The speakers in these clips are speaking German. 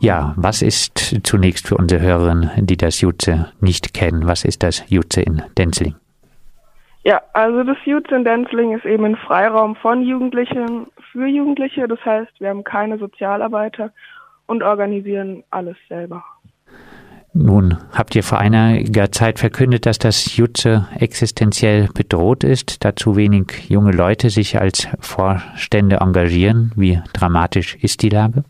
Ja, was ist zunächst für unsere Hörerinnen, die das Jutze nicht kennen, was ist das Jutze in Denzling? Ja, also das Jutze in Denzling ist eben ein Freiraum von Jugendlichen für Jugendliche. Das heißt, wir haben keine Sozialarbeiter und organisieren alles selber. Nun habt ihr vor einiger Zeit verkündet, dass das Jutze existenziell bedroht ist, da zu wenig junge Leute sich als Vorstände engagieren. Wie dramatisch ist die Lage?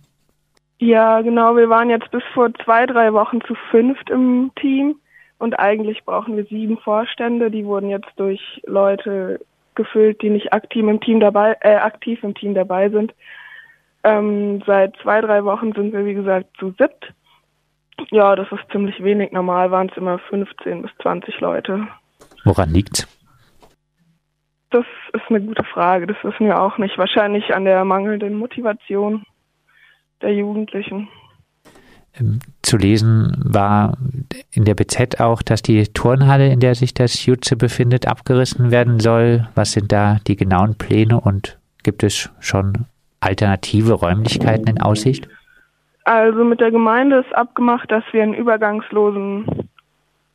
Ja, genau. Wir waren jetzt bis vor zwei, drei Wochen zu fünft im Team und eigentlich brauchen wir sieben Vorstände. Die wurden jetzt durch Leute gefüllt, die nicht aktiv im Team dabei, äh, aktiv im Team dabei sind. Ähm, seit zwei, drei Wochen sind wir, wie gesagt, zu siebt. Ja, das ist ziemlich wenig. Normal waren es immer 15 bis 20 Leute. Woran liegt's? Das ist eine gute Frage. Das wissen wir auch nicht. Wahrscheinlich an der mangelnden Motivation der Jugendlichen. Ähm, zu lesen war in der BZ auch, dass die Turnhalle, in der sich das Jutze befindet, abgerissen werden soll. Was sind da die genauen Pläne und gibt es schon alternative Räumlichkeiten in Aussicht? Also mit der Gemeinde ist abgemacht, dass wir einen übergangslosen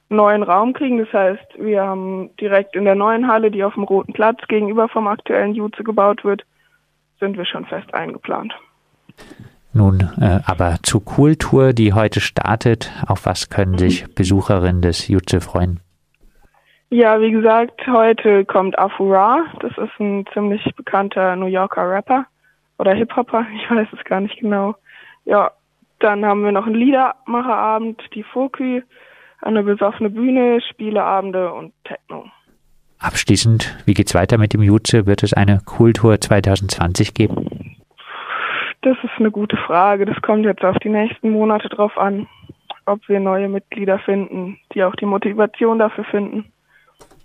neuen Raum kriegen. Das heißt, wir haben direkt in der neuen Halle, die auf dem Roten Platz gegenüber vom aktuellen Jutze gebaut wird, sind wir schon fest eingeplant. Nun, äh, aber zur Kultur, die heute startet, auf was können sich Besucherinnen des Jutze freuen? Ja, wie gesagt, heute kommt Afura. Das ist ein ziemlich bekannter New Yorker Rapper oder Hip-Hopper, ich weiß es gar nicht genau. Ja, dann haben wir noch einen Liedermacherabend, die Fokü, eine besoffene Bühne, Spieleabende und Techno. Abschließend, wie geht's weiter mit dem Jutze? Wird es eine Kultur 2020 geben? Das ist eine gute Frage. Das kommt jetzt auf die nächsten Monate drauf an, ob wir neue Mitglieder finden, die auch die Motivation dafür finden.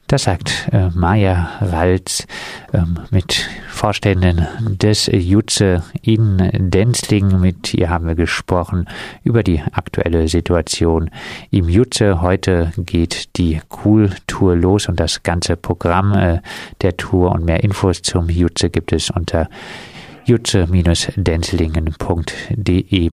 Das sagt äh, Maja Walz ähm, mit Vorständen des Jutze in Denzling. Mit ihr haben wir gesprochen über die aktuelle Situation im Jutze. Heute geht die Cool-Tour los und das ganze Programm äh, der Tour und mehr Infos zum Jutze gibt es unter jutze-denzlingen.de.